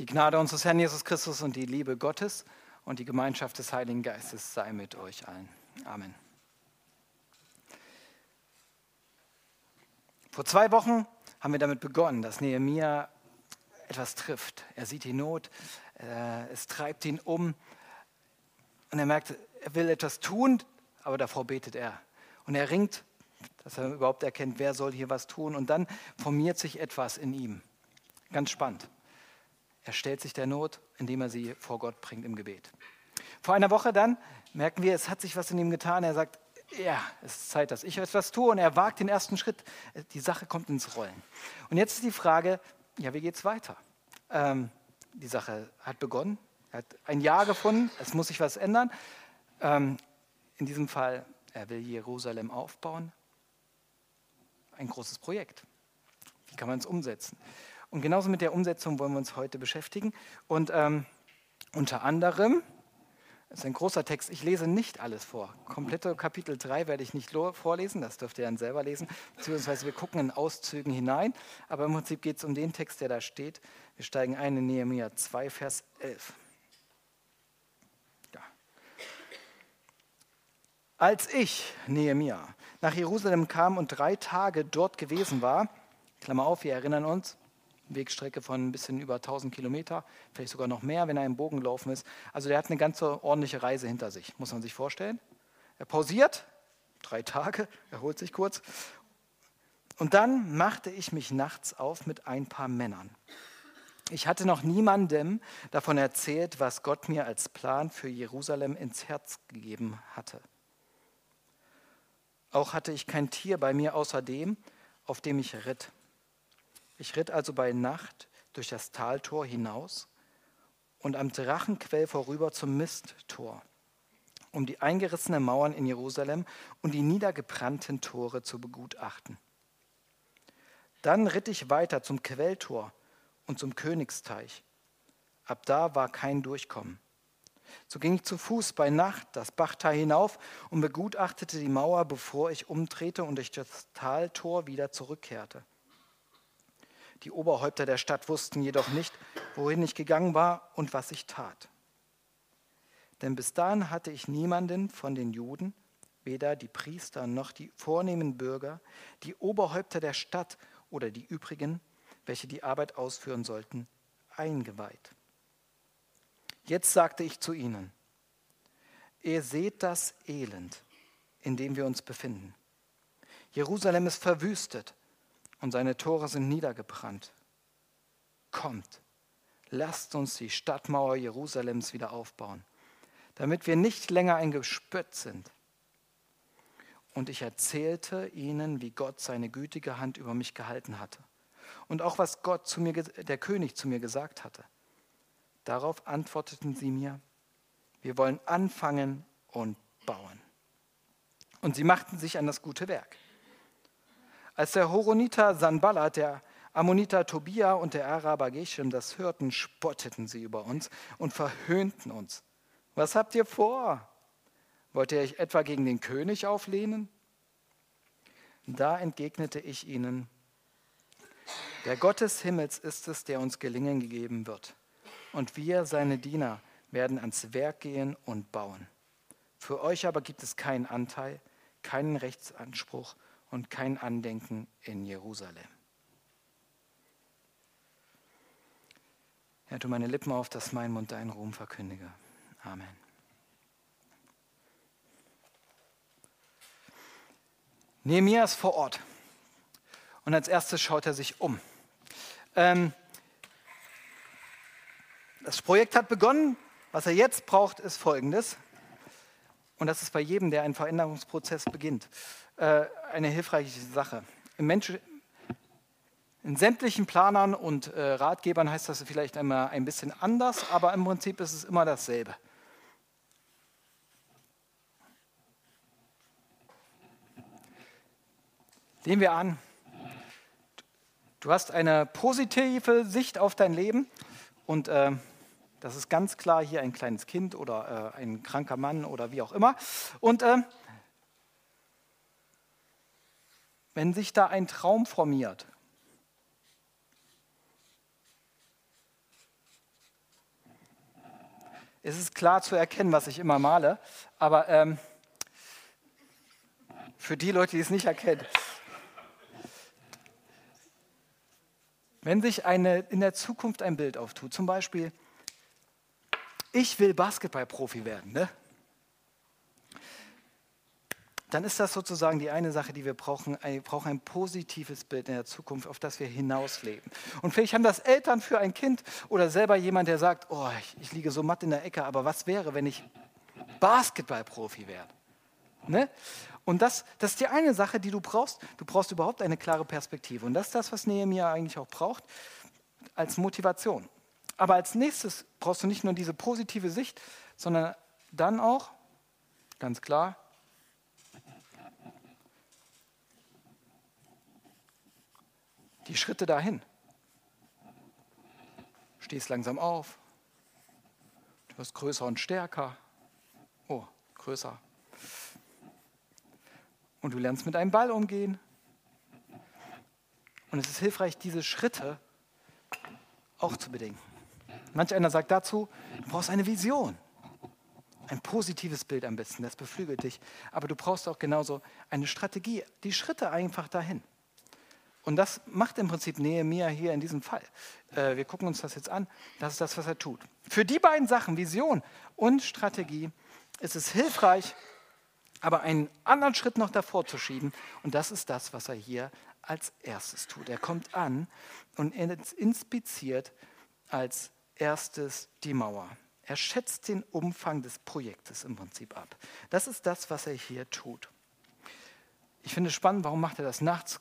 Die Gnade unseres Herrn Jesus Christus und die Liebe Gottes und die Gemeinschaft des Heiligen Geistes sei mit euch allen. Amen. Vor zwei Wochen haben wir damit begonnen, dass Nehemiah etwas trifft. Er sieht die Not, äh, es treibt ihn um und er merkt, er will etwas tun, aber davor betet er. Und er ringt, dass er überhaupt erkennt, wer soll hier was tun. Und dann formiert sich etwas in ihm. Ganz spannend. Er stellt sich der Not, indem er sie vor Gott bringt im Gebet. Vor einer Woche dann merken wir, es hat sich was in ihm getan. Er sagt, ja, es ist Zeit, dass ich etwas tue. Und er wagt den ersten Schritt. Die Sache kommt ins Rollen. Und jetzt ist die Frage, ja, wie geht es weiter? Ähm, die Sache hat begonnen. Er hat ein Jahr gefunden. Es muss sich was ändern. Ähm, in diesem Fall, er will Jerusalem aufbauen. Ein großes Projekt. Wie kann man es umsetzen? Und genauso mit der Umsetzung wollen wir uns heute beschäftigen. Und ähm, unter anderem, das ist ein großer Text, ich lese nicht alles vor. Komplette Kapitel 3 werde ich nicht vorlesen, das dürft ihr dann selber lesen. Beziehungsweise wir gucken in Auszügen hinein. Aber im Prinzip geht es um den Text, der da steht. Wir steigen ein in Nehemiah 2, Vers 11. Ja. Als ich, Nehemiah, nach Jerusalem kam und drei Tage dort gewesen war, Klammer auf, wir erinnern uns, Wegstrecke von ein bisschen über 1000 Kilometer, vielleicht sogar noch mehr, wenn er im Bogen gelaufen ist. Also der hat eine ganze ordentliche Reise hinter sich, muss man sich vorstellen. Er pausiert, drei Tage, erholt sich kurz. Und dann machte ich mich nachts auf mit ein paar Männern. Ich hatte noch niemandem davon erzählt, was Gott mir als Plan für Jerusalem ins Herz gegeben hatte. Auch hatte ich kein Tier bei mir außer dem, auf dem ich ritt. Ich ritt also bei Nacht durch das Taltor hinaus und am Drachenquell vorüber zum Misttor, um die eingerissenen Mauern in Jerusalem und die niedergebrannten Tore zu begutachten. Dann ritt ich weiter zum Quelltor und zum Königsteich. Ab da war kein Durchkommen. So ging ich zu Fuß bei Nacht das Bachtal hinauf und begutachtete die Mauer, bevor ich umdrehte und durch das Taltor wieder zurückkehrte. Die Oberhäupter der Stadt wussten jedoch nicht, wohin ich gegangen war und was ich tat. Denn bis dahin hatte ich niemanden von den Juden, weder die Priester noch die vornehmen Bürger, die Oberhäupter der Stadt oder die übrigen, welche die Arbeit ausführen sollten, eingeweiht. Jetzt sagte ich zu ihnen, ihr seht das Elend, in dem wir uns befinden. Jerusalem ist verwüstet und seine Tore sind niedergebrannt. Kommt, lasst uns die Stadtmauer Jerusalems wieder aufbauen, damit wir nicht länger ein Gespött sind. Und ich erzählte ihnen, wie Gott seine gütige Hand über mich gehalten hatte und auch was Gott zu mir, der König zu mir gesagt hatte. Darauf antworteten sie mir, wir wollen anfangen und bauen. Und sie machten sich an das gute Werk. Als der Horoniter Sanballat, der Ammoniter Tobia und der Araber Geshem das hörten, spotteten sie über uns und verhöhnten uns. Was habt ihr vor? Wollt ihr euch etwa gegen den König auflehnen? Da entgegnete ich ihnen, der Gott des Himmels ist es, der uns Gelingen gegeben wird. Und wir, seine Diener, werden ans Werk gehen und bauen. Für euch aber gibt es keinen Anteil, keinen Rechtsanspruch und kein Andenken in Jerusalem. Herr, tu meine Lippen auf, dass mein Mund deinen Ruhm verkündige. Amen. Nehemiah ist vor Ort. Und als erstes schaut er sich um. Ähm, das Projekt hat begonnen. Was er jetzt braucht, ist Folgendes. Und das ist bei jedem, der einen Veränderungsprozess beginnt, äh, eine hilfreiche Sache. Im Mensch, in sämtlichen Planern und äh, Ratgebern heißt das vielleicht einmal ein bisschen anders, aber im Prinzip ist es immer dasselbe. Nehmen wir an, du hast eine positive Sicht auf dein Leben und äh, das ist ganz klar hier ein kleines Kind oder äh, ein kranker Mann oder wie auch immer. Und äh, wenn sich da ein Traum formiert, Es ist klar zu erkennen, was ich immer male, aber ähm, für die Leute, die es nicht erkennen. Wenn sich eine, in der Zukunft ein Bild auftut, zum Beispiel, ich will Basketballprofi werden, ne? Dann ist das sozusagen die eine Sache, die wir brauchen. Wir brauchen ein positives Bild in der Zukunft, auf das wir hinausleben. Und vielleicht haben das Eltern für ein Kind oder selber jemand, der sagt, oh, ich, ich liege so matt in der Ecke, aber was wäre, wenn ich Basketballprofi wäre? Ne? Und das, das ist die eine Sache, die du brauchst. Du brauchst überhaupt eine klare Perspektive. Und das ist das, was Nehemiah eigentlich auch braucht, als Motivation. Aber als nächstes brauchst du nicht nur diese positive Sicht, sondern dann auch, ganz klar, die Schritte dahin. Stehst langsam auf, du wirst größer und stärker. Oh, größer. Und du lernst mit einem Ball umgehen. Und es ist hilfreich, diese Schritte auch zu bedenken. Manch einer sagt dazu, du brauchst eine Vision. Ein positives Bild am besten, das beflügelt dich. Aber du brauchst auch genauso eine Strategie, die Schritte einfach dahin. Und das macht im Prinzip Nehemiah hier in diesem Fall. Äh, wir gucken uns das jetzt an. Das ist das, was er tut. Für die beiden Sachen, Vision und Strategie, ist es hilfreich, aber einen anderen Schritt noch davor zu schieben. Und das ist das, was er hier als erstes tut. Er kommt an und er inspiziert als erstes die Mauer. Er schätzt den Umfang des Projektes im Prinzip ab. Das ist das, was er hier tut. Ich finde es spannend, warum macht er das nachts?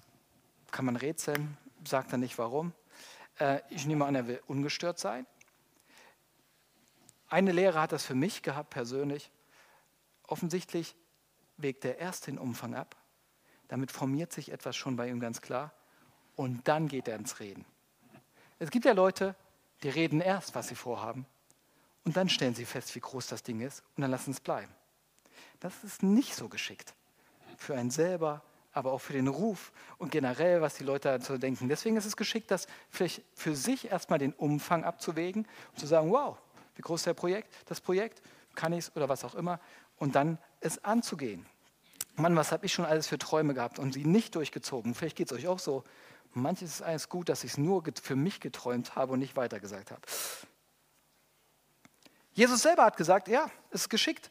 Kann man rätseln, sagt er nicht warum. Äh, ich nehme an, er will ungestört sein. Eine Lehre hat das für mich gehabt persönlich. Offensichtlich wägt er erst den Umfang ab. Damit formiert sich etwas schon bei ihm ganz klar. Und dann geht er ins Reden. Es gibt ja Leute, die reden erst, was sie vorhaben. Und dann stellen sie fest, wie groß das Ding ist. Und dann lassen es bleiben. Das ist nicht so geschickt. Für einen selber, aber auch für den Ruf und generell, was die Leute dazu denken. Deswegen ist es geschickt, das vielleicht für sich erstmal den Umfang abzuwägen und zu sagen, wow, wie groß ist der Projekt, das Projekt, kann ich es oder was auch immer, und dann es anzugehen. Mann, was habe ich schon alles für Träume gehabt und sie nicht durchgezogen? Vielleicht geht es euch auch so. Manches ist alles gut, dass ich es nur für mich geträumt habe und nicht weitergesagt habe. Jesus selber hat gesagt, ja, es ist geschickt,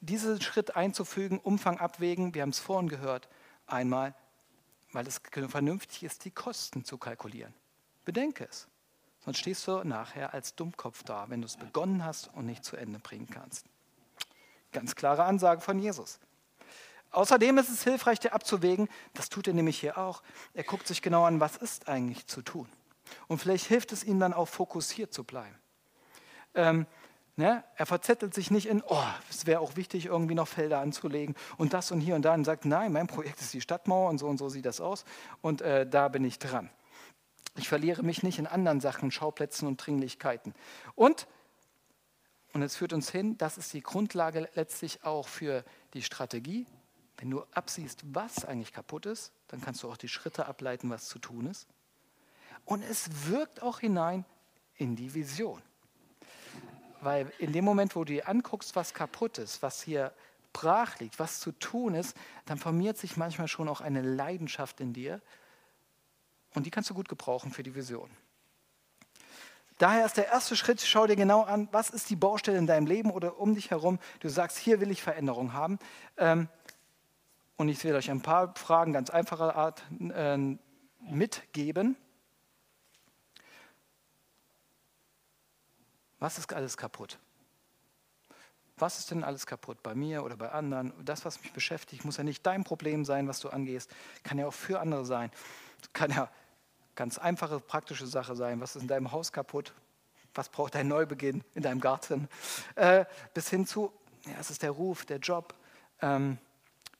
diesen Schritt einzufügen, Umfang abwägen. Wir haben es vorhin gehört, einmal, weil es vernünftig ist, die Kosten zu kalkulieren. Bedenke es. Sonst stehst du nachher als Dummkopf da, wenn du es begonnen hast und nicht zu Ende bringen kannst. Ganz klare Ansage von Jesus. Außerdem ist es hilfreich, dir abzuwägen, das tut er nämlich hier auch. Er guckt sich genau an, was ist eigentlich zu tun. Und vielleicht hilft es ihm dann auch fokussiert zu bleiben. Ähm, ne? Er verzettelt sich nicht in, oh, es wäre auch wichtig, irgendwie noch Felder anzulegen und das und hier und da und sagt, nein, mein Projekt ist die Stadtmauer und so und so sieht das aus und äh, da bin ich dran. Ich verliere mich nicht in anderen Sachen, Schauplätzen und Dringlichkeiten. Und und es führt uns hin, das ist die Grundlage letztlich auch für die Strategie. Wenn du absiehst, was eigentlich kaputt ist, dann kannst du auch die Schritte ableiten, was zu tun ist. Und es wirkt auch hinein in die Vision. Weil in dem Moment, wo du dir anguckst, was kaputt ist, was hier brach liegt, was zu tun ist, dann formiert sich manchmal schon auch eine Leidenschaft in dir. Und die kannst du gut gebrauchen für die Vision. Daher ist der erste Schritt, schau dir genau an, was ist die Baustelle in deinem Leben oder um dich herum. Du sagst, hier will ich Veränderung haben. Ähm, und ich will euch ein paar Fragen ganz einfacher Art äh, mitgeben. Was ist alles kaputt? Was ist denn alles kaputt bei mir oder bei anderen? Das, was mich beschäftigt, muss ja nicht dein Problem sein, was du angehst. Kann ja auch für andere sein. Kann ja Ganz einfache, praktische Sache sein. Was ist in deinem Haus kaputt? Was braucht ein Neubeginn in deinem Garten? Äh, bis hin zu, ja, es ist der Ruf, der Job. Ähm,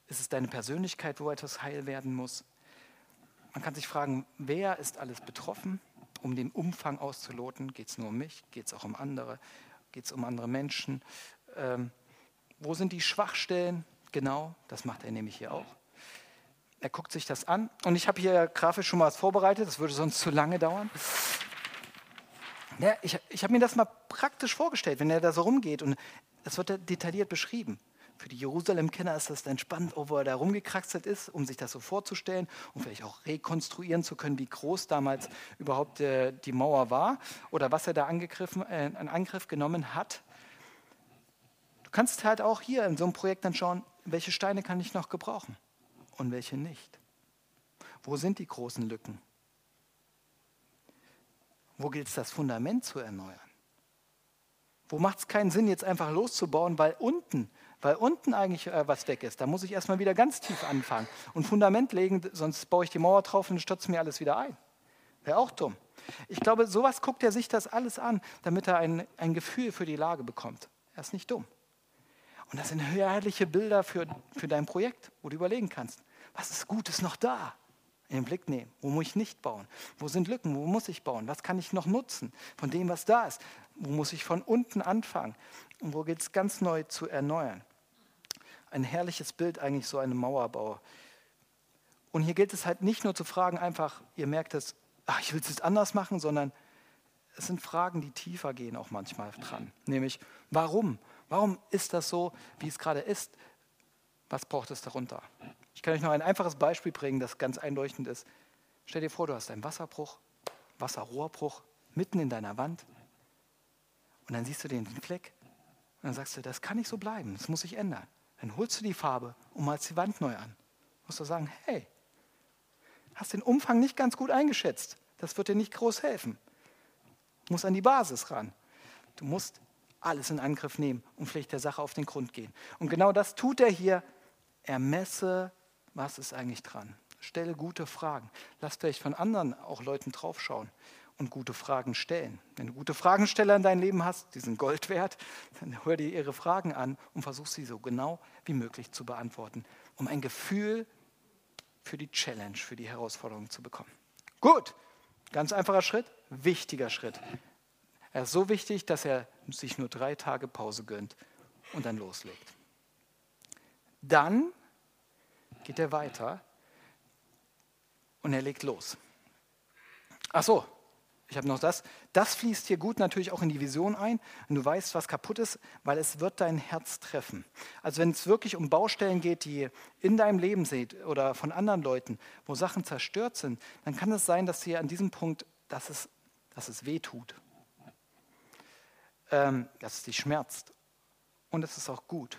ist es deine Persönlichkeit, wo etwas heil werden muss? Man kann sich fragen, wer ist alles betroffen, um den Umfang auszuloten? Geht es nur um mich? Geht es auch um andere? Geht es um andere Menschen? Ähm, wo sind die Schwachstellen? Genau, das macht er nämlich hier auch. Er guckt sich das an und ich habe hier grafisch schon mal was vorbereitet, das würde sonst zu lange dauern. Ja, ich ich habe mir das mal praktisch vorgestellt, wenn er da so rumgeht und es wird detailliert beschrieben. Für die Jerusalem-Kenner ist das entspannt, wo er da rumgekraxelt ist, um sich das so vorzustellen und vielleicht auch rekonstruieren zu können, wie groß damals überhaupt äh, die Mauer war oder was er da angegriffen, äh, in Angriff genommen hat. Du kannst halt auch hier in so einem Projekt dann schauen, welche Steine kann ich noch gebrauchen und welche nicht. Wo sind die großen Lücken? Wo gilt es, das Fundament zu erneuern? Wo macht es keinen Sinn, jetzt einfach loszubauen, weil unten, weil unten eigentlich äh, was weg ist. Da muss ich erstmal wieder ganz tief anfangen und Fundament legen, sonst baue ich die Mauer drauf und stürze mir alles wieder ein. Wäre auch dumm. Ich glaube, sowas guckt er sich das alles an, damit er ein, ein Gefühl für die Lage bekommt. Er ist nicht dumm. Und das sind herrliche Bilder für, für dein Projekt, wo du überlegen kannst, was ist Gutes noch da? In den Blick nehmen. Wo muss ich nicht bauen? Wo sind Lücken? Wo muss ich bauen? Was kann ich noch nutzen von dem, was da ist? Wo muss ich von unten anfangen? Und wo geht es ganz neu zu erneuern? Ein herrliches Bild, eigentlich so eine Mauerbau. Und hier gilt es halt nicht nur zu fragen, einfach, ihr merkt es, ach, ich will es jetzt anders machen, sondern es sind Fragen, die tiefer gehen auch manchmal dran. Nämlich, warum? Warum ist das so, wie es gerade ist? Was braucht es darunter? Ich kann euch noch ein einfaches Beispiel bringen, das ganz einleuchtend ist. Stell dir vor, du hast einen Wasserbruch, Wasserrohrbruch mitten in deiner Wand und dann siehst du den Fleck und dann sagst du, das kann nicht so bleiben, das muss sich ändern. Dann holst du die Farbe und malst die Wand neu an. Musst du sagen, hey, hast den Umfang nicht ganz gut eingeschätzt. Das wird dir nicht groß helfen. Du musst an die Basis ran. Du musst alles in Angriff nehmen und vielleicht der Sache auf den Grund gehen. Und genau das tut er hier. Er messe, was ist eigentlich dran. Stelle gute Fragen. Lass vielleicht von anderen auch Leuten draufschauen und gute Fragen stellen. Wenn du gute Fragensteller in deinem Leben hast, die sind Gold wert, dann hör dir ihre Fragen an und versuch sie so genau wie möglich zu beantworten, um ein Gefühl für die Challenge, für die Herausforderung zu bekommen. Gut, ganz einfacher Schritt, wichtiger Schritt. Er ist so wichtig, dass er sich nur drei Tage Pause gönnt und dann loslegt. Dann geht er weiter und er legt los. Ach so, ich habe noch das. Das fließt hier gut natürlich auch in die Vision ein. Und du weißt, was kaputt ist, weil es wird dein Herz treffen. Also wenn es wirklich um Baustellen geht, die in deinem Leben seht oder von anderen Leuten, wo Sachen zerstört sind, dann kann es sein, dass dir an diesem Punkt, dass es, dass es weh tut. Ähm, dass es dich schmerzt. Und es ist auch gut.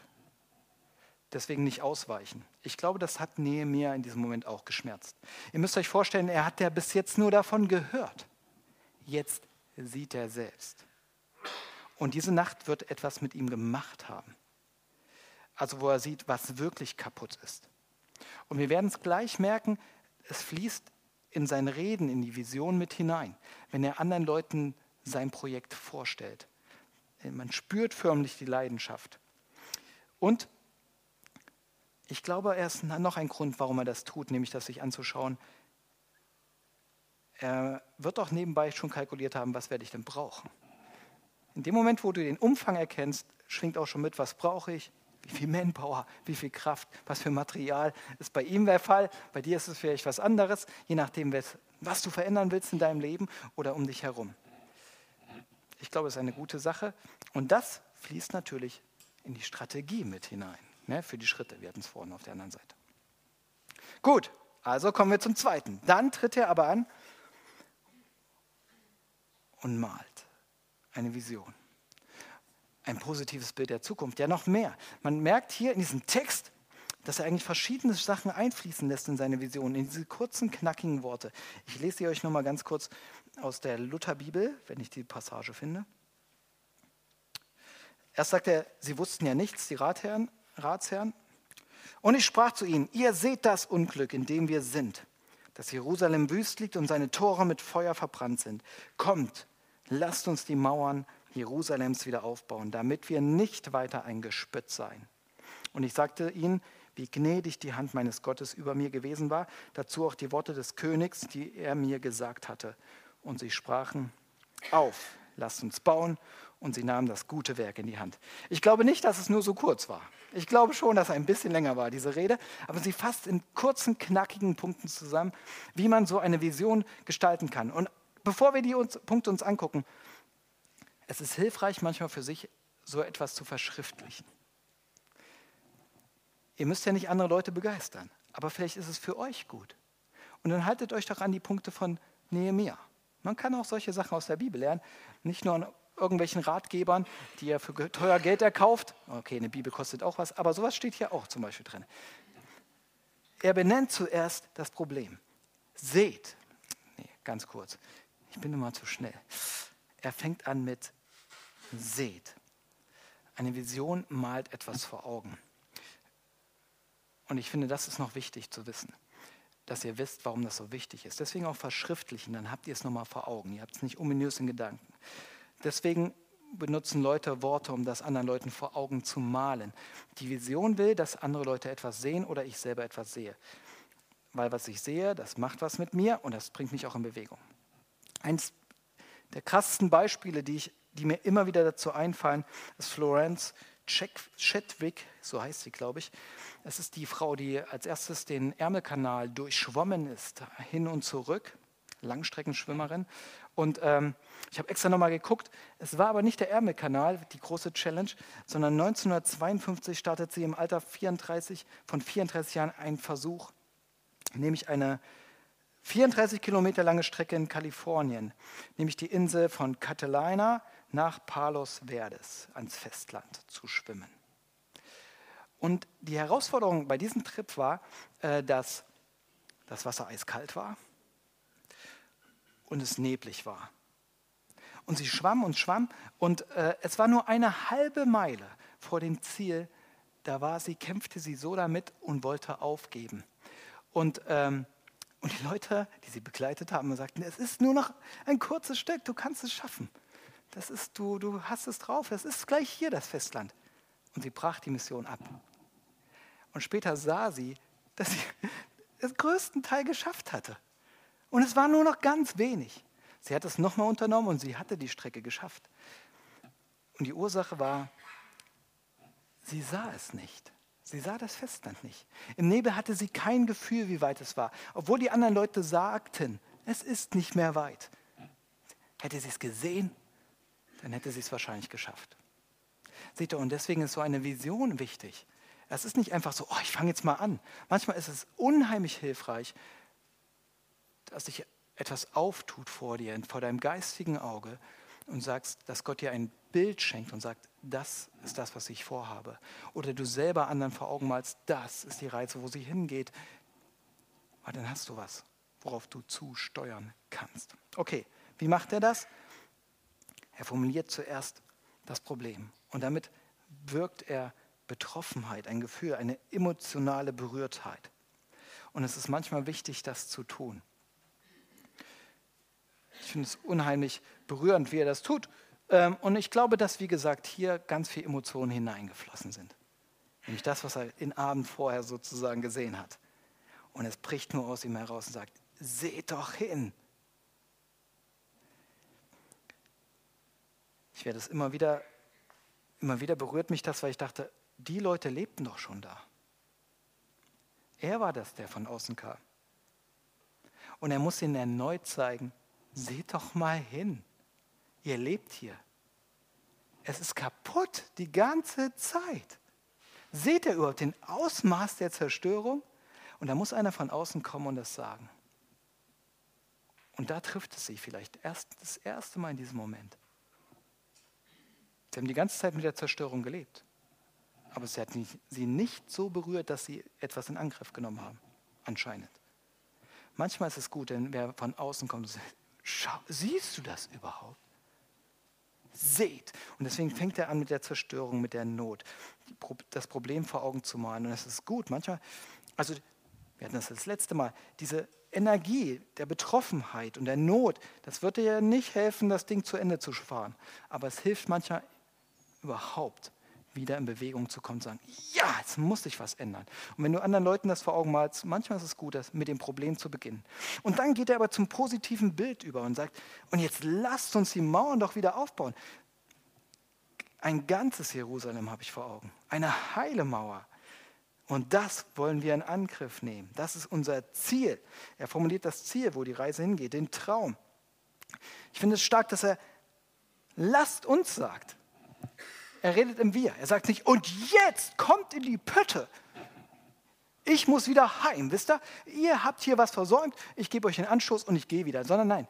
Deswegen nicht ausweichen. Ich glaube, das hat Nehemiah in diesem Moment auch geschmerzt. Ihr müsst euch vorstellen, er hat ja bis jetzt nur davon gehört. Jetzt sieht er selbst. Und diese Nacht wird etwas mit ihm gemacht haben. Also wo er sieht, was wirklich kaputt ist. Und wir werden es gleich merken, es fließt in sein Reden, in die Vision mit hinein, wenn er anderen Leuten sein Projekt vorstellt. Man spürt förmlich die Leidenschaft. Und ich glaube, er ist noch ein Grund, warum er das tut, nämlich das sich anzuschauen, er wird auch nebenbei schon kalkuliert haben, was werde ich denn brauchen. In dem Moment, wo du den Umfang erkennst, schwingt auch schon mit, was brauche ich, wie viel Manpower, wie viel Kraft, was für Material ist bei ihm der Fall. Bei dir ist es vielleicht was anderes, je nachdem, was du verändern willst in deinem Leben oder um dich herum. Ich glaube, es ist eine gute Sache. Und das fließt natürlich in die Strategie mit hinein, ne, für die Schritte. Wir hatten es vorhin auf der anderen Seite. Gut, also kommen wir zum zweiten. Dann tritt er aber an und malt eine Vision. Ein positives Bild der Zukunft. Ja, noch mehr. Man merkt hier in diesem Text, dass er eigentlich verschiedene Sachen einfließen lässt in seine Vision, in diese kurzen, knackigen Worte. Ich lese sie euch nochmal ganz kurz aus der Lutherbibel, wenn ich die Passage finde. Erst sagt er, sie wussten ja nichts, die Ratsherren, Ratsherren. Und ich sprach zu ihnen, ihr seht das Unglück, in dem wir sind, dass Jerusalem wüst liegt und seine Tore mit Feuer verbrannt sind. Kommt, lasst uns die Mauern Jerusalems wieder aufbauen, damit wir nicht weiter ein Gespött seien. Und ich sagte ihnen, wie gnädig die Hand meines Gottes über mir gewesen war, dazu auch die Worte des Königs, die er mir gesagt hatte. Und sie sprachen, auf, lasst uns bauen. Und sie nahmen das gute Werk in die Hand. Ich glaube nicht, dass es nur so kurz war. Ich glaube schon, dass es ein bisschen länger war, diese Rede, aber sie fasst in kurzen, knackigen Punkten zusammen, wie man so eine Vision gestalten kann. Und bevor wir die uns, Punkte uns angucken, Es ist hilfreich, manchmal für sich so etwas zu verschriftlichen. Ihr müsst ja nicht andere Leute begeistern, aber vielleicht ist es für euch gut. Und dann haltet euch doch an die Punkte von Nehemiah. Man kann auch solche Sachen aus der Bibel lernen, nicht nur an irgendwelchen Ratgebern, die ihr für teuer Geld erkauft. Okay, eine Bibel kostet auch was, aber sowas steht hier auch zum Beispiel drin. Er benennt zuerst das Problem. Seht, nee, ganz kurz, ich bin immer zu schnell. Er fängt an mit Seht. Eine Vision malt etwas vor Augen. Und ich finde, das ist noch wichtig zu wissen, dass ihr wisst, warum das so wichtig ist. Deswegen auch verschriftlichen, dann habt ihr es nochmal vor Augen. Ihr habt es nicht ominös in Gedanken. Deswegen benutzen Leute Worte, um das anderen Leuten vor Augen zu malen. Die Vision will, dass andere Leute etwas sehen oder ich selber etwas sehe. Weil was ich sehe, das macht was mit mir und das bringt mich auch in Bewegung. Eins der krassesten Beispiele, die, ich, die mir immer wieder dazu einfallen, ist Florence Chadwick, so heißt sie, glaube ich. Es ist die Frau, die als erstes den Ärmelkanal durchschwommen ist, hin und zurück, Langstreckenschwimmerin. Und ähm, ich habe extra nochmal geguckt, es war aber nicht der Ärmelkanal, die große Challenge, sondern 1952 startet sie im Alter 34, von 34 Jahren einen Versuch, nämlich eine 34 Kilometer lange Strecke in Kalifornien, nämlich die Insel von Catalina nach Palos Verdes ans Festland zu schwimmen. Und die Herausforderung bei diesem Trip war, äh, dass das Wasser eiskalt war und es neblig war. Und sie schwamm und schwamm und äh, es war nur eine halbe Meile vor dem Ziel. Da war sie, kämpfte sie so damit und wollte aufgeben. Und, ähm, und die Leute, die sie begleitet haben, sagten, es ist nur noch ein kurzes Stück, du kannst es schaffen. Das ist, du, du hast es drauf, das ist gleich hier das Festland. Und sie brach die Mission ab. Und später sah sie, dass sie den größten Teil geschafft hatte. Und es war nur noch ganz wenig. Sie hat es nochmal unternommen und sie hatte die Strecke geschafft. Und die Ursache war, sie sah es nicht. Sie sah das Festland nicht. Im Nebel hatte sie kein Gefühl, wie weit es war. Obwohl die anderen Leute sagten, es ist nicht mehr weit. Hätte sie es gesehen, dann hätte sie es wahrscheinlich geschafft. Seht ihr, und deswegen ist so eine Vision wichtig. Es ist nicht einfach so, oh, ich fange jetzt mal an. Manchmal ist es unheimlich hilfreich, dass sich etwas auftut vor dir, vor deinem geistigen Auge und sagst, dass Gott dir ein Bild schenkt und sagt, das ist das, was ich vorhabe. Oder du selber anderen vor Augen malst, das ist die Reise, wo sie hingeht. Weil dann hast du was, worauf du zusteuern kannst. Okay, wie macht er das? Er formuliert zuerst das Problem und damit wirkt er Betroffenheit, ein Gefühl, eine emotionale Berührtheit. Und es ist manchmal wichtig, das zu tun. Ich finde es unheimlich berührend, wie er das tut. Ähm, und ich glaube, dass, wie gesagt, hier ganz viele Emotionen hineingeflossen sind. Nämlich das, was er den Abend vorher sozusagen gesehen hat. Und es bricht nur aus ihm heraus und sagt, seht doch hin. Ich werde es immer wieder, immer wieder berührt mich das, weil ich dachte, die Leute lebten doch schon da. Er war das, der von außen kam. Und er muss ihnen erneut zeigen, seht doch mal hin. Ihr lebt hier. Es ist kaputt die ganze Zeit. Seht ihr überhaupt den Ausmaß der Zerstörung? Und da muss einer von außen kommen und das sagen. Und da trifft es sie vielleicht erst das erste Mal in diesem Moment. Sie haben die ganze Zeit mit der Zerstörung gelebt. Aber es hat sie nicht so berührt, dass sie etwas in Angriff genommen haben. Anscheinend. Manchmal ist es gut, wenn wer von außen kommt und sagt, siehst du das überhaupt? Seht. Und deswegen fängt er an mit der Zerstörung, mit der Not, das Problem vor Augen zu malen. Und es ist gut. Manchmal, also wir hatten das das letzte Mal, diese Energie der Betroffenheit und der Not, das wird dir ja nicht helfen, das Ding zu Ende zu fahren. Aber es hilft manchmal überhaupt wieder in Bewegung zu kommen und sagen, ja, jetzt muss sich was ändern. Und wenn du anderen Leuten das vor Augen malst, manchmal ist es gut, das mit dem Problem zu beginnen. Und dann geht er aber zum positiven Bild über und sagt, und jetzt lasst uns die Mauern doch wieder aufbauen. Ein ganzes Jerusalem habe ich vor Augen, eine heile Mauer. Und das wollen wir in Angriff nehmen. Das ist unser Ziel. Er formuliert das Ziel, wo die Reise hingeht, den Traum. Ich finde es stark, dass er Lasst uns, sagt. Er redet im Wir. Er sagt nicht, und jetzt kommt in die Pötte. Ich muss wieder heim, wisst ihr? Ihr habt hier was versäumt, ich gebe euch den Anstoß und ich gehe wieder. Sondern nein,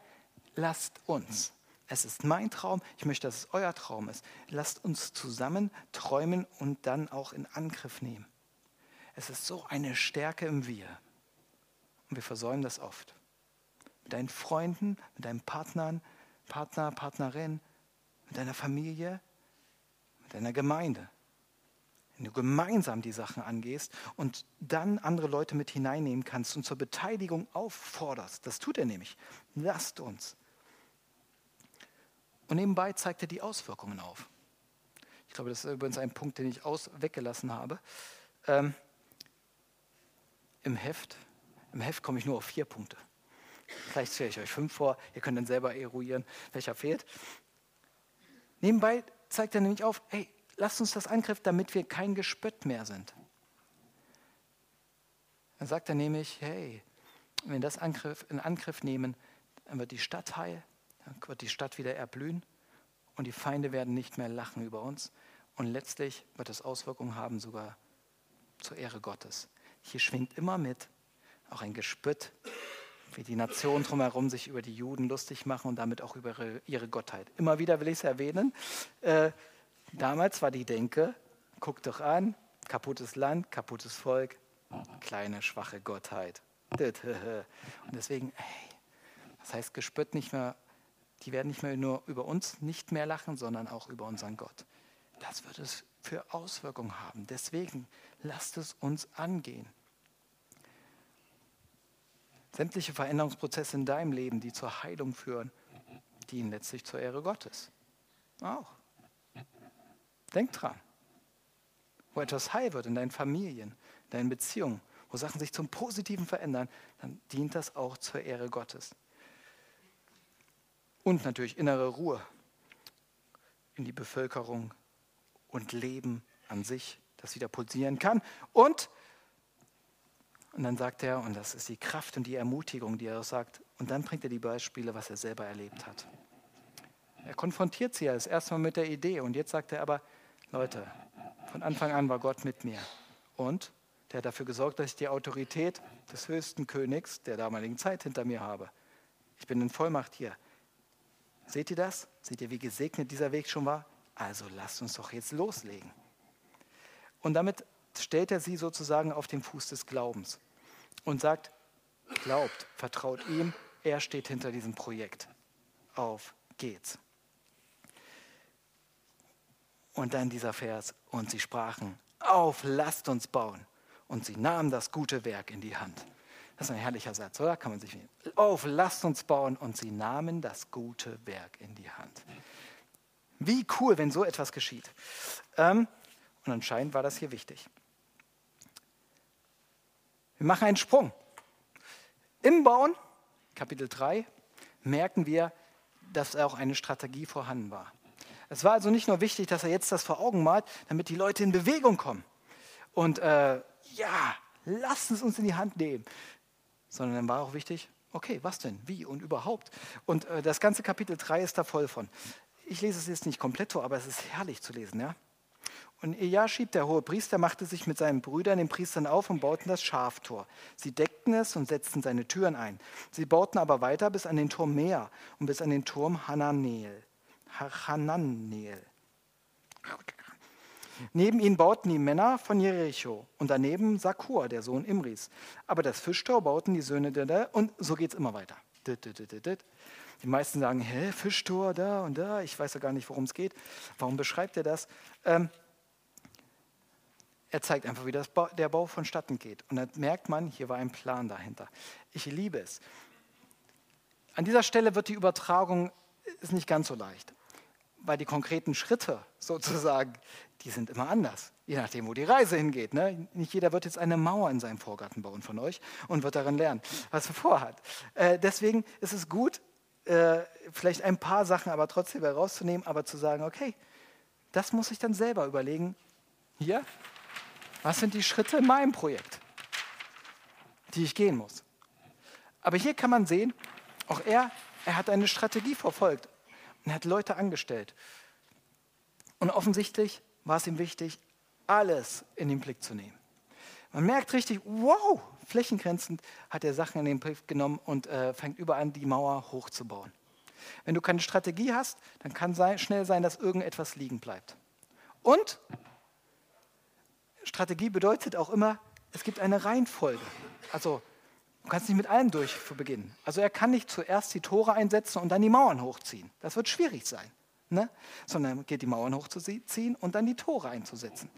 lasst uns. Es ist mein Traum, ich möchte, dass es euer Traum ist. Lasst uns zusammen träumen und dann auch in Angriff nehmen. Es ist so eine Stärke im Wir. Und wir versäumen das oft. Mit deinen Freunden, mit deinen Partnern, Partner, Partnerin, mit deiner Familie, deiner Gemeinde. Wenn du gemeinsam die Sachen angehst und dann andere Leute mit hineinnehmen kannst und zur Beteiligung aufforderst, das tut er nämlich. Lasst uns. Und nebenbei zeigt er die Auswirkungen auf. Ich glaube, das ist übrigens ein Punkt, den ich aus weggelassen habe. Ähm, Im Heft, im Heft komme ich nur auf vier Punkte. Vielleicht stelle ich euch fünf vor, ihr könnt dann selber eruieren, welcher fehlt. Nebenbei zeigt er nämlich auf, hey, lasst uns das angreifen, damit wir kein Gespött mehr sind. Dann sagt er nämlich, hey, wenn wir das Angriff, in Angriff nehmen, dann wird die Stadt heil, dann wird die Stadt wieder erblühen und die Feinde werden nicht mehr lachen über uns. Und letztlich wird es Auswirkungen haben sogar zur Ehre Gottes. Hier schwingt immer mit auch ein Gespött, wie die Nationen drumherum sich über die Juden lustig machen und damit auch über ihre, Gottheit. Immer wieder will ich es erwähnen. Äh, damals war die Denke, guck doch an, kaputtes Land, kaputtes Volk, kleine, schwache Gottheit. Und deswegen, hey, das heißt Gespött nicht mehr die werden nicht mehr nur über uns nicht mehr lachen, sondern auch über unseren Gott. Das wird es für Auswirkungen haben. Deswegen lasst es uns angehen. Sämtliche Veränderungsprozesse in deinem Leben, die zur Heilung führen, dienen letztlich zur Ehre Gottes. Auch. Denk dran. Wo etwas heil wird in deinen Familien, in deinen Beziehungen, wo Sachen sich zum Positiven verändern, dann dient das auch zur Ehre Gottes. Und natürlich innere Ruhe in die Bevölkerung und Leben an sich, das wieder pulsieren kann. Und, und dann sagt er, und das ist die Kraft und die Ermutigung, die er auch sagt, und dann bringt er die Beispiele, was er selber erlebt hat. Er konfrontiert sie ja das erste Mal mit der Idee und jetzt sagt er aber, Leute, von Anfang an war Gott mit mir. Und der hat dafür gesorgt, dass ich die Autorität des höchsten Königs der damaligen Zeit hinter mir habe. Ich bin in Vollmacht hier. Seht ihr das? Seht ihr, wie gesegnet dieser Weg schon war? Also lasst uns doch jetzt loslegen. Und damit stellt er sie sozusagen auf den Fuß des Glaubens und sagt, glaubt, vertraut ihm, er steht hinter diesem Projekt. Auf geht's. Und dann dieser Vers, und sie sprachen, auf, lasst uns bauen. Und sie nahmen das gute Werk in die Hand. Das ist ein herrlicher Satz, oder? Kann man sich auf, lasst uns bauen. Und sie nahmen das gute Werk in die Hand. Wie cool, wenn so etwas geschieht. Ähm, und anscheinend war das hier wichtig. Wir machen einen Sprung. Im Bauen, Kapitel 3, merken wir, dass auch eine Strategie vorhanden war. Es war also nicht nur wichtig, dass er jetzt das vor Augen malt, damit die Leute in Bewegung kommen. Und äh, ja, lasst es uns in die Hand nehmen sondern dann war auch wichtig, okay, was denn, wie und überhaupt. Und äh, das ganze Kapitel 3 ist da voll von. Ich lese es jetzt nicht komplett vor, aber es ist herrlich zu lesen. Ja? Und Eliaschib, der hohe Priester, machte sich mit seinen Brüdern, den Priestern, auf und bauten das Schaftor. Sie deckten es und setzten seine Türen ein. Sie bauten aber weiter bis an den Turm Meer und bis an den Turm Hananeel. Hananeel. Neben ihnen bauten die Männer von Jericho und daneben Sakur, der Sohn Imris. Aber das Fischtor bauten die Söhne der und so geht es immer weiter. Die meisten sagen, hä, Fischtor da und da, ich weiß ja gar nicht, worum es geht. Warum beschreibt er das? Ähm, er zeigt einfach, wie ba der Bau vonstatten geht. Und dann merkt man, hier war ein Plan dahinter. Ich liebe es. An dieser Stelle wird die Übertragung ist nicht ganz so leicht weil die konkreten Schritte sozusagen, die sind immer anders, je nachdem, wo die Reise hingeht. Ne? Nicht jeder wird jetzt eine Mauer in seinem Vorgarten bauen von euch und wird darin lernen, was er vorhat. Äh, deswegen ist es gut, äh, vielleicht ein paar Sachen aber trotzdem herauszunehmen, aber zu sagen, okay, das muss ich dann selber überlegen. Hier, was sind die Schritte in meinem Projekt, die ich gehen muss? Aber hier kann man sehen, auch er, er hat eine Strategie verfolgt. Und hat Leute angestellt. Und offensichtlich war es ihm wichtig, alles in den Blick zu nehmen. Man merkt richtig, wow, flächengrenzend hat er Sachen in den Blick genommen und äh, fängt überall an, die Mauer hochzubauen. Wenn du keine Strategie hast, dann kann sein, schnell sein, dass irgendetwas liegen bleibt. Und Strategie bedeutet auch immer, es gibt eine Reihenfolge. Also du kannst nicht mit allem durch beginnen. Also er kann nicht zuerst die Tore einsetzen und dann die Mauern hochziehen. Das wird schwierig sein. Ne? Sondern geht die Mauern hochzuziehen und dann die Tore einzusetzen.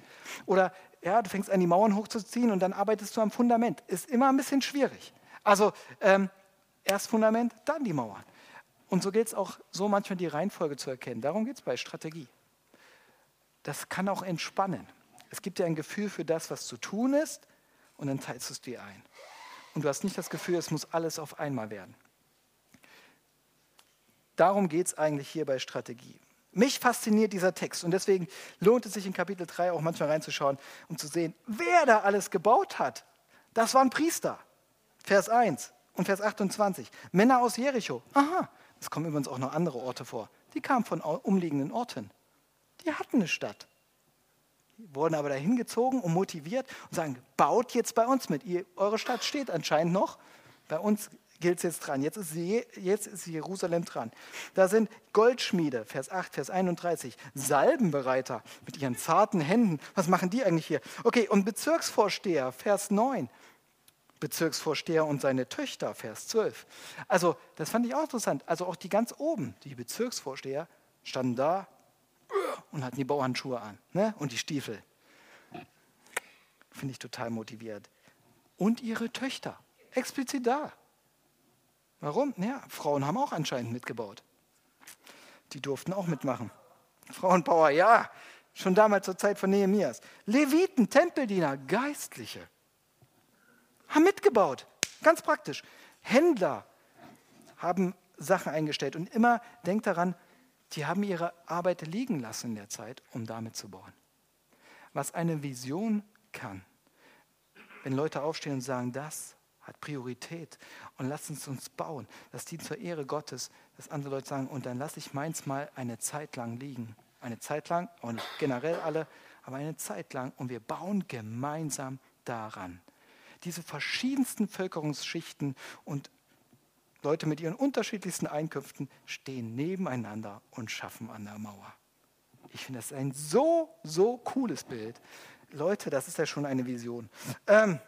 Oder ja, du fängst an, die Mauern hochzuziehen und dann arbeitest du am Fundament. Ist immer ein bisschen schwierig. Also ähm, erst Fundament, dann die Mauern. Und so geht es auch so manchmal die Reihenfolge zu erkennen. Darum geht es bei Strategie. Das kann auch entspannen. Es gibt dir ein Gefühl für das, was zu tun ist, und dann teilst du es dir ein. Und du hast nicht das Gefühl, es muss alles auf einmal werden. Darum geht es eigentlich hier bei Strategie. Mich fasziniert dieser Text und deswegen lohnt es sich in Kapitel 3 auch manchmal reinzuschauen, um zu sehen, wer da alles gebaut hat. Das waren Priester. Vers 1 und Vers 28. Männer aus Jericho. Aha, es kommen übrigens auch noch andere Orte vor. Die kamen von umliegenden Orten. Die hatten eine Stadt. Wurden aber dahin gezogen und motiviert und sagen, baut jetzt bei uns mit. Ihr, eure Stadt steht anscheinend noch. Bei uns gilt es jetzt dran. Jetzt ist, jetzt ist Jerusalem dran. Da sind Goldschmiede, Vers 8, Vers 31, Salbenbereiter mit ihren zarten Händen. Was machen die eigentlich hier? Okay, und Bezirksvorsteher, Vers 9. Bezirksvorsteher und seine Töchter, Vers 12. Also, das fand ich auch interessant. Also, auch die ganz oben, die Bezirksvorsteher, standen da und hatten die Bauhandschuhe an ne? und die Stiefel. Finde ich total motiviert. Und ihre Töchter, explizit da. Warum? Ja, Frauen haben auch anscheinend mitgebaut. Die durften auch mitmachen. Frauenpower, ja, schon damals zur Zeit von Nehemias. Leviten, Tempeldiener, Geistliche haben mitgebaut. Ganz praktisch. Händler haben Sachen eingestellt. Und immer denkt daran, die haben ihre Arbeit liegen lassen in der Zeit, um damit zu bauen. Was eine Vision kann, wenn Leute aufstehen und sagen, das hat Priorität und lass uns uns bauen, das dient zur Ehre Gottes, dass andere Leute sagen, und dann lasse ich meins mal eine Zeit lang liegen. Eine Zeit lang, und generell alle, aber eine Zeit lang und wir bauen gemeinsam daran diese verschiedensten Völkerungsschichten und Leute mit ihren unterschiedlichsten Einkünften stehen nebeneinander und schaffen an der Mauer. Ich finde das ein so, so cooles Bild. Leute, das ist ja schon eine Vision. Ähm,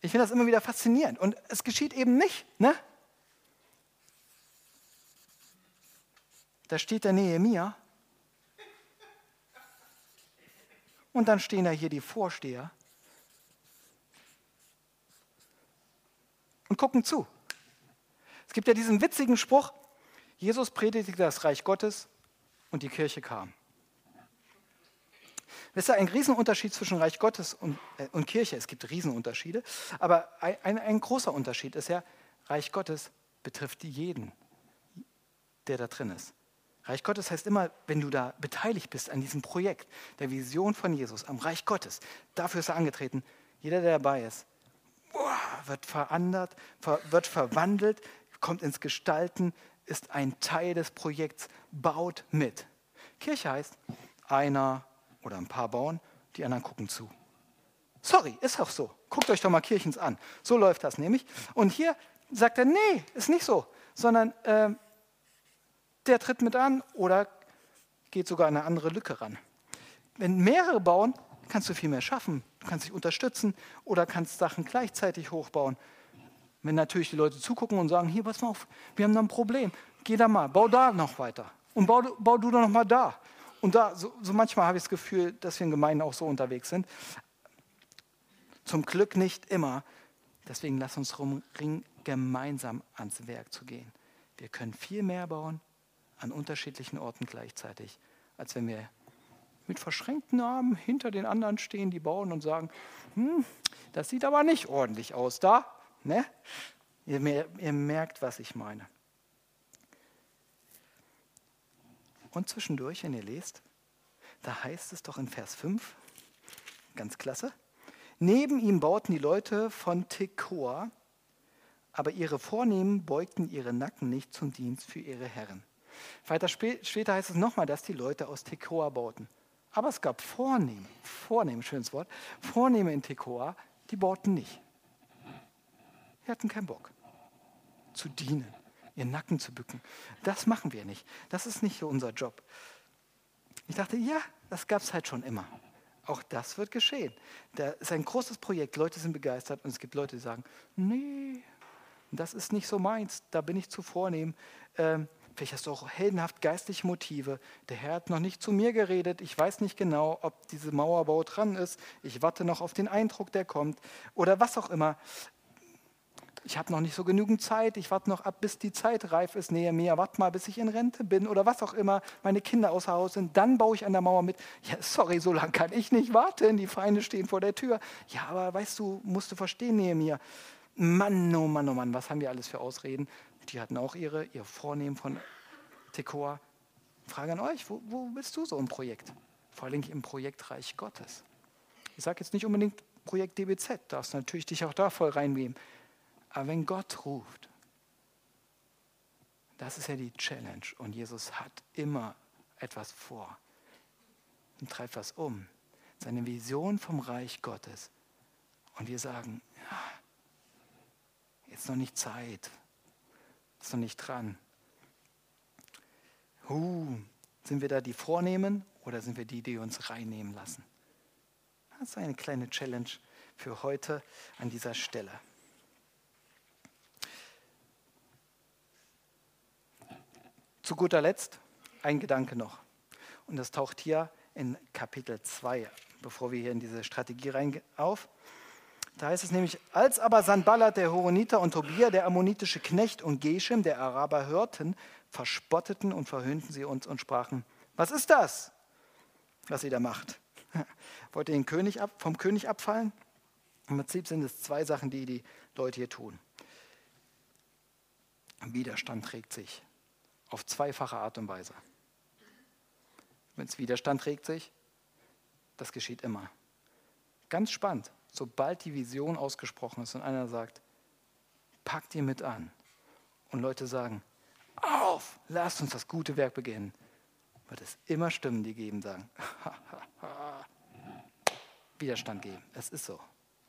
ich finde das immer wieder faszinierend. Und es geschieht eben nicht. Ne? Da steht der Nehemia. Und dann stehen da hier die Vorsteher. Und gucken zu. Es gibt ja diesen witzigen Spruch, Jesus predigte das Reich Gottes und die Kirche kam. Das ist ja ein Riesenunterschied zwischen Reich Gottes und, äh, und Kirche. Es gibt Riesenunterschiede, aber ein, ein, ein großer Unterschied ist ja, Reich Gottes betrifft jeden, der da drin ist. Reich Gottes heißt immer, wenn du da beteiligt bist an diesem Projekt, der Vision von Jesus, am Reich Gottes, dafür ist er angetreten. Jeder, der dabei ist, wird verändert, wird verwandelt, kommt ins Gestalten, ist ein Teil des Projekts, baut mit. Kirche heißt, einer oder ein paar bauen, die anderen gucken zu. Sorry, ist auch so. Guckt euch doch mal Kirchens an. So läuft das nämlich. Und hier sagt er, nee, ist nicht so, sondern äh, der tritt mit an oder geht sogar eine andere Lücke ran. Wenn mehrere bauen, kannst du viel mehr schaffen. Du kannst dich unterstützen oder kannst Sachen gleichzeitig hochbauen. Wenn natürlich die Leute zugucken und sagen, hier, pass mal auf, wir haben da ein Problem, geh da mal, bau da noch weiter und bau, bau du doch noch mal da. Und da, so, so manchmal habe ich das Gefühl, dass wir in Gemeinden auch so unterwegs sind. Zum Glück nicht immer. Deswegen lass uns rumringen, gemeinsam ans Werk zu gehen. Wir können viel mehr bauen an unterschiedlichen Orten gleichzeitig, als wenn wir mit verschränkten Armen hinter den anderen stehen, die bauen und sagen, hm, das sieht aber nicht ordentlich aus da. Ne? Ihr, ihr merkt, was ich meine. Und zwischendurch, wenn ihr lest, da heißt es doch in Vers 5, ganz klasse, neben ihm bauten die Leute von Tekoa aber ihre Vornehmen beugten ihre Nacken nicht zum Dienst für ihre Herren. Weiter später heißt es nochmal, dass die Leute aus Tekoa bauten. Aber es gab Vornehmen, Vornehmen, schönes Wort, Vornehme in Tekoa, die bauten nicht. Die hatten keinen Bock zu dienen, ihren Nacken zu bücken. Das machen wir nicht. Das ist nicht unser Job. Ich dachte, ja, das gab es halt schon immer. Auch das wird geschehen. Da ist ein großes Projekt, Leute sind begeistert und es gibt Leute, die sagen, nee, das ist nicht so meins, da bin ich zu vornehm. Ähm, vielleicht hast du auch heldenhaft geistliche Motive. Der Herr hat noch nicht zu mir geredet. Ich weiß nicht genau, ob diese Mauerbau dran ist. Ich warte noch auf den Eindruck, der kommt. Oder was auch immer ich habe noch nicht so genügend Zeit, ich warte noch ab, bis die Zeit reif ist, nähe mir, warte mal, bis ich in Rente bin oder was auch immer, meine Kinder außer Haus sind, dann baue ich an der Mauer mit. Ja, sorry, so lange kann ich nicht warten, die Feinde stehen vor der Tür. Ja, aber weißt du, musst du verstehen, nähe mir. Mann, oh Mann, oh Mann, was haben wir alles für Ausreden? Die hatten auch ihre, ihr Vornehmen von Tekoa. Frage an euch, wo, wo bist du so im Projekt? Vor allem im Projekt Reich Gottes. Ich sage jetzt nicht unbedingt Projekt DBZ, darfst natürlich dich auch da voll reinnehmen. Aber wenn Gott ruft, das ist ja die Challenge. Und Jesus hat immer etwas vor und treibt was um. Seine Vision vom Reich Gottes. Und wir sagen, ja, jetzt noch nicht Zeit, noch nicht dran. Huh, sind wir da die Vornehmen oder sind wir die, die uns reinnehmen lassen? Das ist eine kleine Challenge für heute an dieser Stelle. Zu guter Letzt ein Gedanke noch. Und das taucht hier in Kapitel 2, bevor wir hier in diese Strategie reingehen, auf. Da heißt es nämlich, als aber Sanballat, der Horoniter und Tobia, der ammonitische Knecht und Geshem, der Araber, hörten, verspotteten und verhöhnten sie uns und sprachen, was ist das, was ihr da macht? Wollt ihr den König ab, vom König abfallen? Im Prinzip sind es zwei Sachen, die die Leute hier tun. Widerstand trägt sich auf zweifache Art und Weise. Wenn es Widerstand regt sich, das geschieht immer. Ganz spannend, sobald die Vision ausgesprochen ist und einer sagt, packt ihr mit an und Leute sagen, auf, lasst uns das gute Werk beginnen, wird es immer Stimmen, die geben, sagen, Widerstand geben. Es ist so.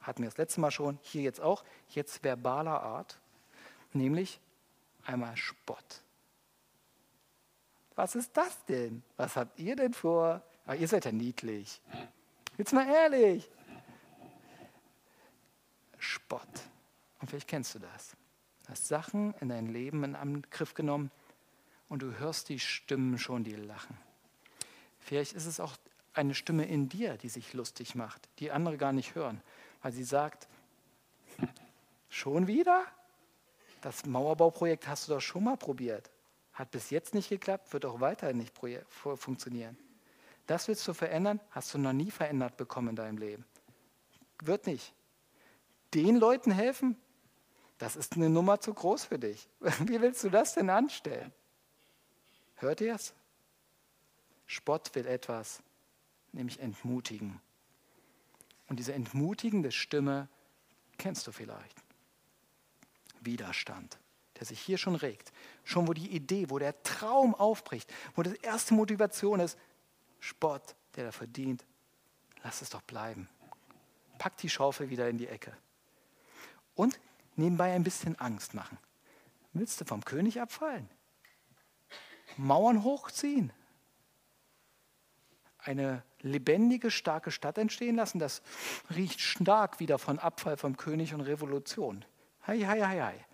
Hatten wir das letzte Mal schon, hier jetzt auch, jetzt verbaler Art, nämlich einmal Spott. Was ist das denn? Was habt ihr denn vor? Aber ihr seid ja niedlich. Jetzt mal ehrlich. Spott. Und vielleicht kennst du das. Du hast Sachen in dein Leben in Angriff genommen und du hörst die Stimmen schon, die lachen. Vielleicht ist es auch eine Stimme in dir, die sich lustig macht, die andere gar nicht hören, weil sie sagt, schon wieder? Das Mauerbauprojekt hast du doch schon mal probiert. Hat bis jetzt nicht geklappt, wird auch weiterhin nicht funktionieren. Das willst du verändern, hast du noch nie verändert bekommen in deinem Leben. Wird nicht. Den Leuten helfen, das ist eine Nummer zu groß für dich. Wie willst du das denn anstellen? Hört ihr es? Spott will etwas, nämlich entmutigen. Und diese entmutigende Stimme kennst du vielleicht. Widerstand der sich hier schon regt, schon wo die Idee, wo der Traum aufbricht, wo das erste Motivation ist, Spott, der da verdient, lass es doch bleiben. Pack die Schaufel wieder in die Ecke. Und nebenbei ein bisschen Angst machen. Willst du vom König abfallen? Mauern hochziehen? Eine lebendige, starke Stadt entstehen lassen? Das riecht stark wieder von Abfall vom König und Revolution. Hei, hei, hei, hei.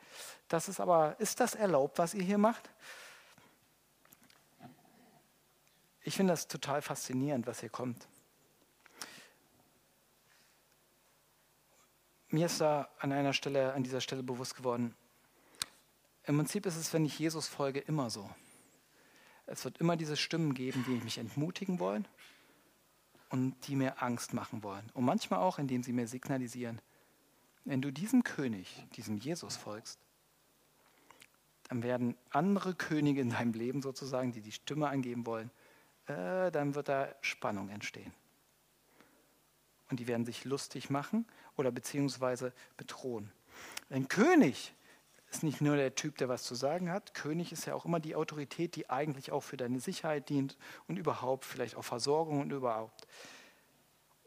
Das ist aber, ist das erlaubt, was ihr hier macht? Ich finde das total faszinierend, was hier kommt. Mir ist da an einer Stelle, an dieser Stelle bewusst geworden, im Prinzip ist es, wenn ich Jesus folge, immer so. Es wird immer diese Stimmen geben, die mich entmutigen wollen und die mir Angst machen wollen. Und manchmal auch, indem sie mir signalisieren, wenn du diesem König, diesem Jesus folgst, dann werden andere Könige in deinem Leben sozusagen, die die Stimme angeben wollen, äh, dann wird da Spannung entstehen. Und die werden sich lustig machen oder beziehungsweise bedrohen. Ein König, ist nicht nur der Typ, der was zu sagen hat. König ist ja auch immer die Autorität, die eigentlich auch für deine Sicherheit dient und überhaupt vielleicht auch Versorgung und überhaupt.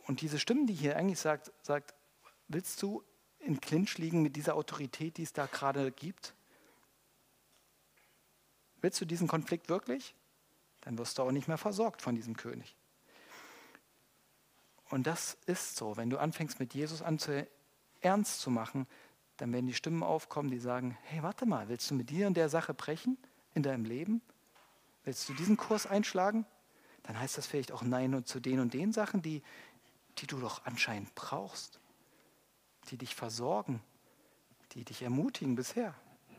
Und diese Stimme, die hier eigentlich sagt, sagt, willst du in Clinch liegen mit dieser Autorität, die es da gerade gibt? Willst du diesen Konflikt wirklich? Dann wirst du auch nicht mehr versorgt von diesem König. Und das ist so, wenn du anfängst mit Jesus an zu, ernst zu machen, dann werden die Stimmen aufkommen, die sagen, hey, warte mal, willst du mit dir und der Sache brechen in deinem Leben? Willst du diesen Kurs einschlagen? Dann heißt das vielleicht auch Nein zu den und den Sachen, die, die du doch anscheinend brauchst, die dich versorgen, die dich ermutigen bisher.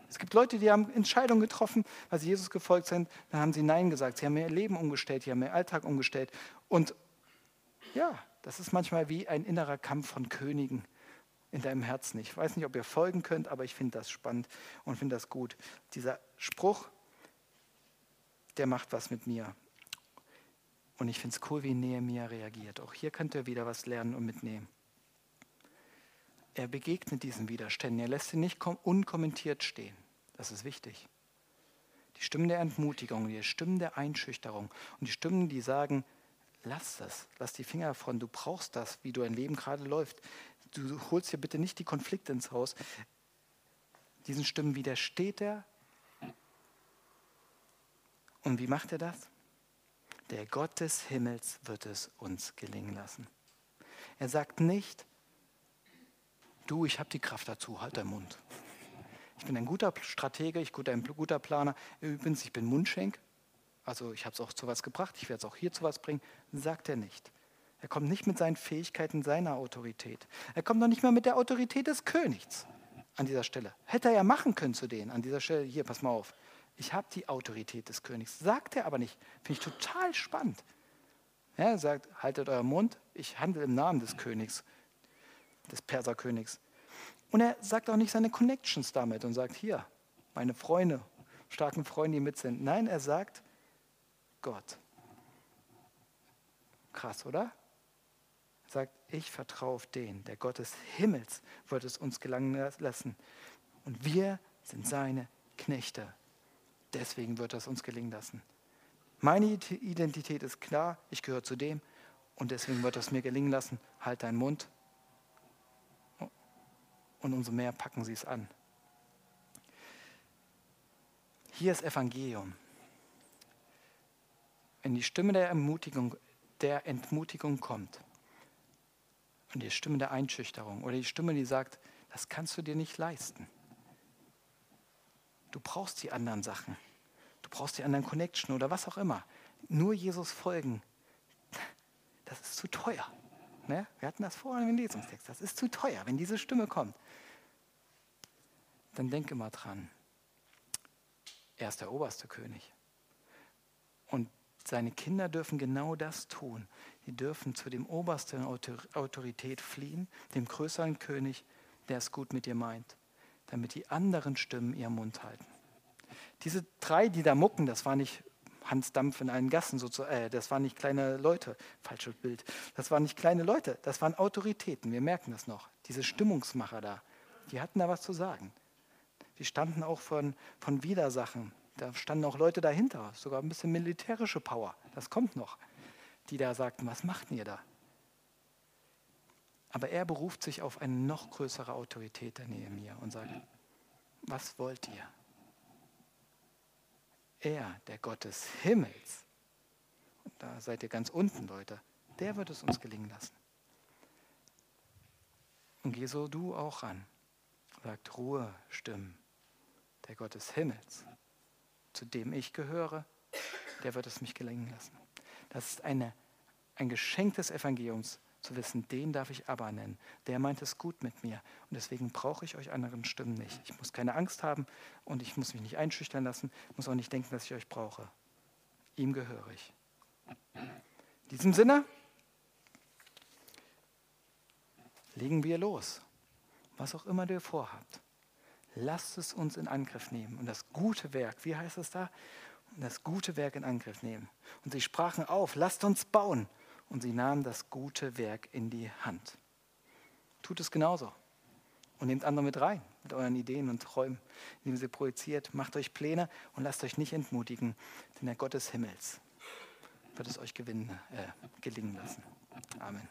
Es gibt Leute, die haben Entscheidungen getroffen, weil sie Jesus gefolgt sind, dann haben sie Nein gesagt. Sie haben ihr Leben umgestellt, sie haben ihr Alltag umgestellt. Und ja, das ist manchmal wie ein innerer Kampf von Königen in deinem Herzen. Ich weiß nicht, ob ihr folgen könnt, aber ich finde das spannend und finde das gut. Dieser Spruch, der macht was mit mir. Und ich finde es cool, wie Nehemiah reagiert. Auch hier könnt ihr wieder was lernen und mitnehmen. Er begegnet diesen Widerständen. Er lässt sie nicht unkommentiert stehen. Das ist wichtig. Die Stimmen der Entmutigung, die Stimmen der Einschüchterung und die Stimmen, die sagen, lass das, lass die Finger davon, du brauchst das, wie du dein Leben gerade läuft. Du holst dir bitte nicht die Konflikte ins Haus. Diesen Stimmen widersteht er. Und wie macht er das? Der Gott des Himmels wird es uns gelingen lassen. Er sagt nicht, du, ich habe die Kraft dazu, halt deinen Mund. Ich bin ein guter Stratege, ich bin ein guter Planer. Übrigens, ich bin Mundschenk. Also ich habe es auch zu was gebracht, ich werde es auch hier zu was bringen. Sagt er nicht. Er kommt nicht mit seinen Fähigkeiten, seiner Autorität. Er kommt noch nicht mal mit der Autorität des Königs an dieser Stelle. Hätte er ja machen können zu denen an dieser Stelle. Hier, pass mal auf. Ich habe die Autorität des Königs. Sagt er aber nicht. Finde ich total spannend. Ja, er sagt, haltet euren Mund, ich handle im Namen des Königs, des Perserkönigs. Und er sagt auch nicht seine Connections damit und sagt, hier, meine Freunde, starken Freunde, die mit sind. Nein, er sagt, Gott. Krass, oder? Er sagt, ich vertraue auf den, der Gott des Himmels wird es uns gelangen lassen. Und wir sind seine Knechte. Deswegen wird es uns gelingen lassen. Meine Identität ist klar, ich gehöre zu dem und deswegen wird es mir gelingen lassen. Halt deinen Mund und umso mehr packen sie es an. Hier ist Evangelium. Wenn die Stimme der Ermutigung, der Entmutigung kommt und die Stimme der Einschüchterung oder die Stimme, die sagt, das kannst du dir nicht leisten. Du brauchst die anderen Sachen. Du brauchst die anderen Connection oder was auch immer. Nur Jesus folgen, das ist zu teuer. Ne? Wir hatten das vorhin im Lesungstext. Das ist zu teuer, wenn diese Stimme kommt. Dann denke mal dran. Er ist der oberste König. Seine Kinder dürfen genau das tun. Die dürfen zu dem obersten Autorität fliehen, dem größeren König, der es gut mit dir meint, damit die anderen Stimmen ihren Mund halten. Diese drei, die da mucken, das war nicht Hans Dampf in allen Gassen, so zu, äh, das waren nicht kleine Leute, falsches Bild, das waren nicht kleine Leute, das waren Autoritäten, wir merken das noch, diese Stimmungsmacher da, die hatten da was zu sagen. Die standen auch von, von Widersachen, da standen auch Leute dahinter, sogar ein bisschen militärische Power, das kommt noch, die da sagten, was macht ihr da? Aber er beruft sich auf eine noch größere Autorität der Nähe mir und sagt, was wollt ihr? Er, der Gott des Himmels, und da seid ihr ganz unten, Leute, der wird es uns gelingen lassen. Und geh so du auch ran. Sagt Ruhe, Stimmen. Der Gott des Himmels, zu dem ich gehöre, der wird es mich gelingen lassen. Das ist eine, ein Geschenk des Evangeliums, zu wissen, den darf ich aber nennen. Der meint es gut mit mir. Und deswegen brauche ich euch anderen Stimmen nicht. Ich muss keine Angst haben und ich muss mich nicht einschüchtern lassen, muss auch nicht denken, dass ich euch brauche. Ihm gehöre ich. In diesem Sinne legen wir los. Was auch immer ihr vorhabt. Lasst es uns in Angriff nehmen. Und das gute Werk, wie heißt es da? Das gute Werk in Angriff nehmen. Und sie sprachen auf, lasst uns bauen und sie nahmen das gute Werk in die Hand. Tut es genauso. Und nehmt andere mit rein, mit euren Ideen und Träumen, indem sie projiziert. Macht euch Pläne und lasst euch nicht entmutigen, denn der Gott des Himmels wird es euch gewinnen, äh, gelingen lassen. Amen.